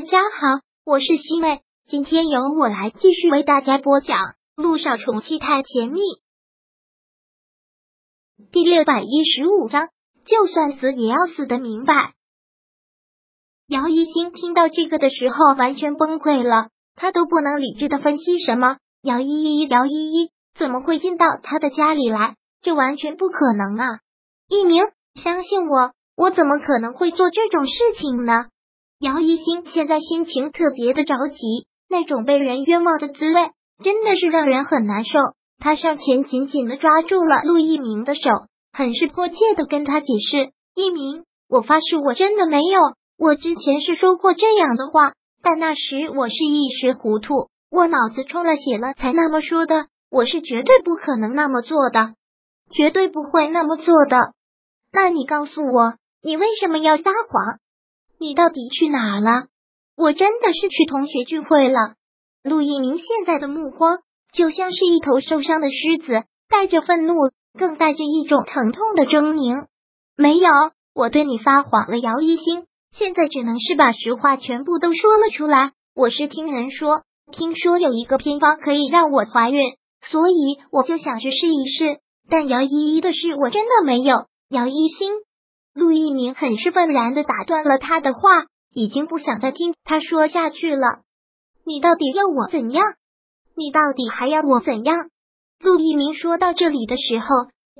大家好，我是西妹，今天由我来继续为大家播讲《路上宠妻太甜蜜》第六百一十五章。就算死也要死的明白。姚一星听到这个的时候完全崩溃了，他都不能理智的分析什么。姚依依，姚依依怎么会进到他的家里来？这完全不可能啊！一鸣，相信我，我怎么可能会做这种事情呢？姚一星现在心情特别的着急，那种被人冤枉的滋味真的是让人很难受。他上前紧紧的抓住了陆一鸣的手，很是迫切的跟他解释：“一鸣，我发誓我真的没有，我之前是说过这样的话，但那时我是一时糊涂，我脑子充了血了才那么说的，我是绝对不可能那么做的，绝对不会那么做的。那你告诉我，你为什么要撒谎？”你到底去哪了？我真的是去同学聚会了。陆一鸣现在的目光就像是一头受伤的狮子，带着愤怒，更带着一种疼痛的狰狞。没有，我对你撒谎了，姚一星。现在只能是把实话全部都说了出来。我是听人说，听说有一个偏方可以让我怀孕，所以我就想去试一试。但姚依依的事我真的没有，姚一星。陆一鸣很是愤然的打断了他的话，已经不想再听他说下去了。你到底要我怎样？你到底还要我怎样？陆一鸣说到这里的时候，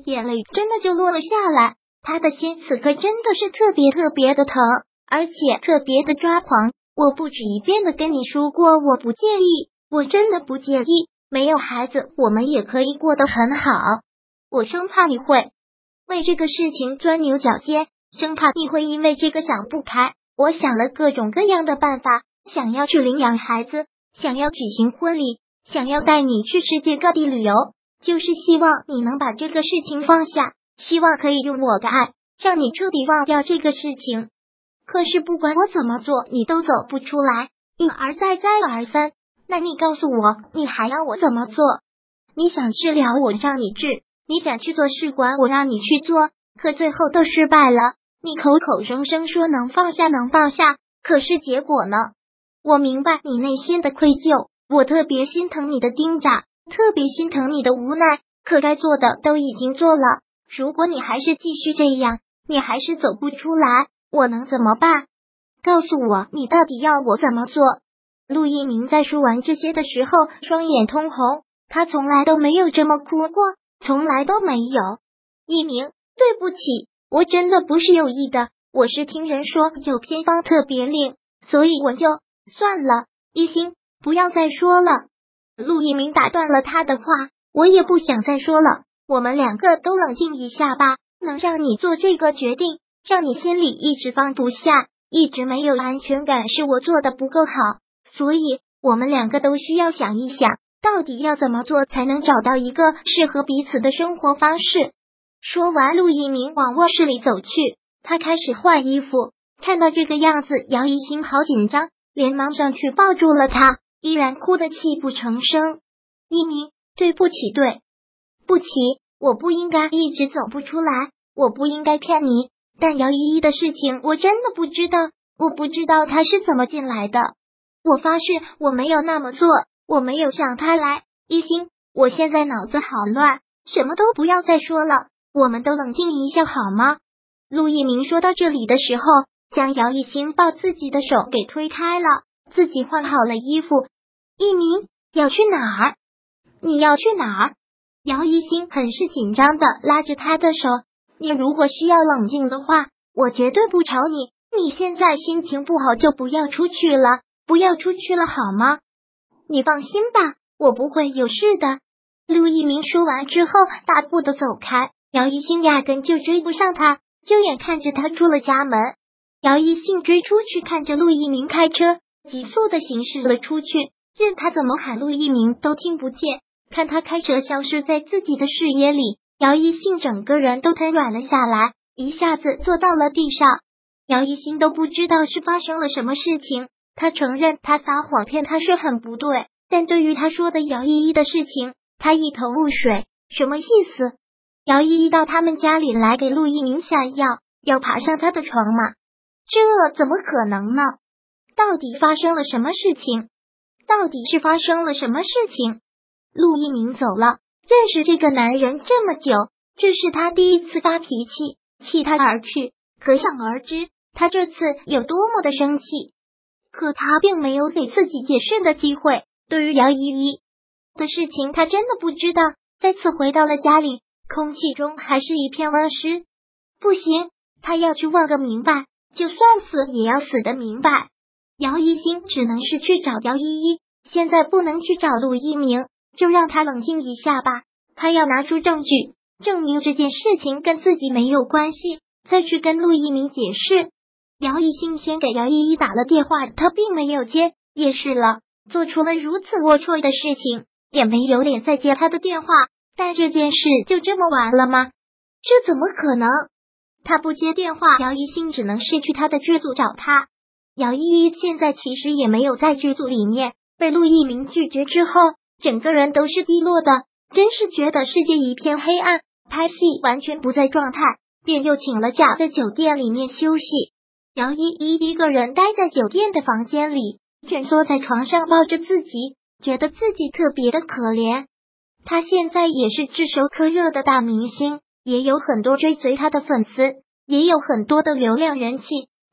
眼泪真的就落了下来。他的心此刻真的是特别特别的疼，而且特别的抓狂。我不止一遍的跟你说过，我不介意，我真的不介意。没有孩子，我们也可以过得很好。我生怕你会。为这个事情钻牛角尖，生怕你会因为这个想不开。我想了各种各样的办法，想要去领养孩子，想要举行婚礼，想要带你去世界各地旅游，就是希望你能把这个事情放下，希望可以用我的爱让你彻底忘掉这个事情。可是不管我怎么做，你都走不出来，一而再，再而三。那你告诉我，你还要我怎么做？你想治疗我，让你治。你想去做试管，我让你去做，可最后都失败了。你口口声声说能放下，能放下，可是结果呢？我明白你内心的愧疚，我特别心疼你的钉扎，特别心疼你的无奈。可该做的都已经做了，如果你还是继续这样，你还是走不出来，我能怎么办？告诉我，你到底要我怎么做？陆一鸣在说完这些的时候，双眼通红，他从来都没有这么哭过。从来都没有，一鸣，对不起，我真的不是有意的，我是听人说有偏方特别灵，所以我就算了。一心，不要再说了。陆一鸣打断了他的话，我也不想再说了，我们两个都冷静一下吧。能让你做这个决定，让你心里一直放不下，一直没有安全感，是我做的不够好，所以我们两个都需要想一想。到底要怎么做才能找到一个适合彼此的生活方式？说完，陆一鸣往卧室里走去，他开始换衣服。看到这个样子，姚一心好紧张，连忙上去抱住了他，依然哭得泣不成声。一鸣，对不起，对不起，我不应该一直走不出来，我不应该骗你。但姚依依的事情，我真的不知道，我不知道她是怎么进来的。我发誓，我没有那么做。我没有让他来，一心，我现在脑子好乱，什么都不要再说了，我们都冷静一下好吗？陆一鸣说到这里的时候，将姚一星抱自己的手给推开了，自己换好了衣服。一鸣要去哪儿？你要去哪儿？姚一星很是紧张的拉着他的手。你如果需要冷静的话，我绝对不吵你。你现在心情不好，就不要出去了，不要出去了好吗？你放心吧，我不会有事的。陆一鸣说完之后，大步的走开。姚一兴压根就追不上他，就眼看着他出了家门。姚一兴追出去，看着陆一鸣开车急速的行驶了出去，任他怎么喊，陆一鸣都听不见。看他开车消失在自己的视野里，姚一兴整个人都瘫软了下来，一下子坐到了地上。姚一兴都不知道是发生了什么事情。他承认他撒谎骗他是很不对，但对于他说的姚依依的事情，他一头雾水。什么意思？姚依依到他们家里来给陆一鸣下药，要爬上他的床吗？这怎么可能呢？到底发生了什么事情？到底是发生了什么事情？陆一鸣走了，认识这个男人这么久，这是他第一次发脾气，弃他而去。可想而知，他这次有多么的生气。可他并没有给自己解释的机会。对于姚依依的事情，他真的不知道。再次回到了家里，空气中还是一片温湿。不行，他要去问个明白，就算死也要死的明白。姚一新只能是去找姚依依，现在不能去找陆一鸣，就让他冷静一下吧。他要拿出证据，证明这件事情跟自己没有关系，再去跟陆一鸣解释。姚一兴先给姚依依打了电话，他并没有接，也是了，做出了如此龌龊的事情，也没有脸再接他的电话。但这件事就这么完了吗？这怎么可能？他不接电话，姚一兴只能是去他的剧组找他。姚依依现在其实也没有在剧组里面，被陆一鸣拒绝之后，整个人都是低落的，真是觉得世界一片黑暗，拍戏完全不在状态，便又请了假，在酒店里面休息。姚依依一个人待在酒店的房间里，蜷缩在床上抱着自己，觉得自己特别的可怜。她现在也是炙手可热的大明星，也有很多追随她的粉丝，也有很多的流量人气。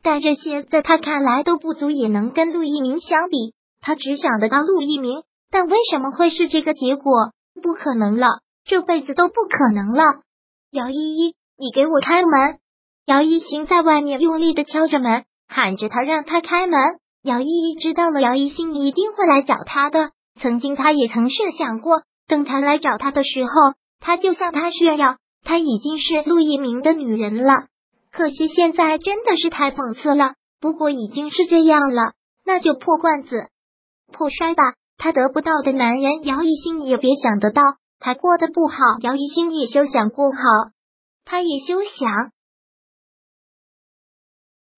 但这些在他看来都不足以能跟陆一鸣相比，他只想得到陆一鸣，但为什么会是这个结果？不可能了，这辈子都不可能了！姚依依，你给我开门！姚一新在外面用力的敲着门，喊着他让他开门。姚依依知道了，姚一新一定会来找他的。曾经他也曾设想过，等他来找他的时候，他就向他炫耀，他已经是陆一鸣的女人了。可惜现在真的是太讽刺了。不过已经是这样了，那就破罐子破摔吧。他得不到的男人，姚一新也别想得到。他过得不好，姚一新也休想过好。他也休想。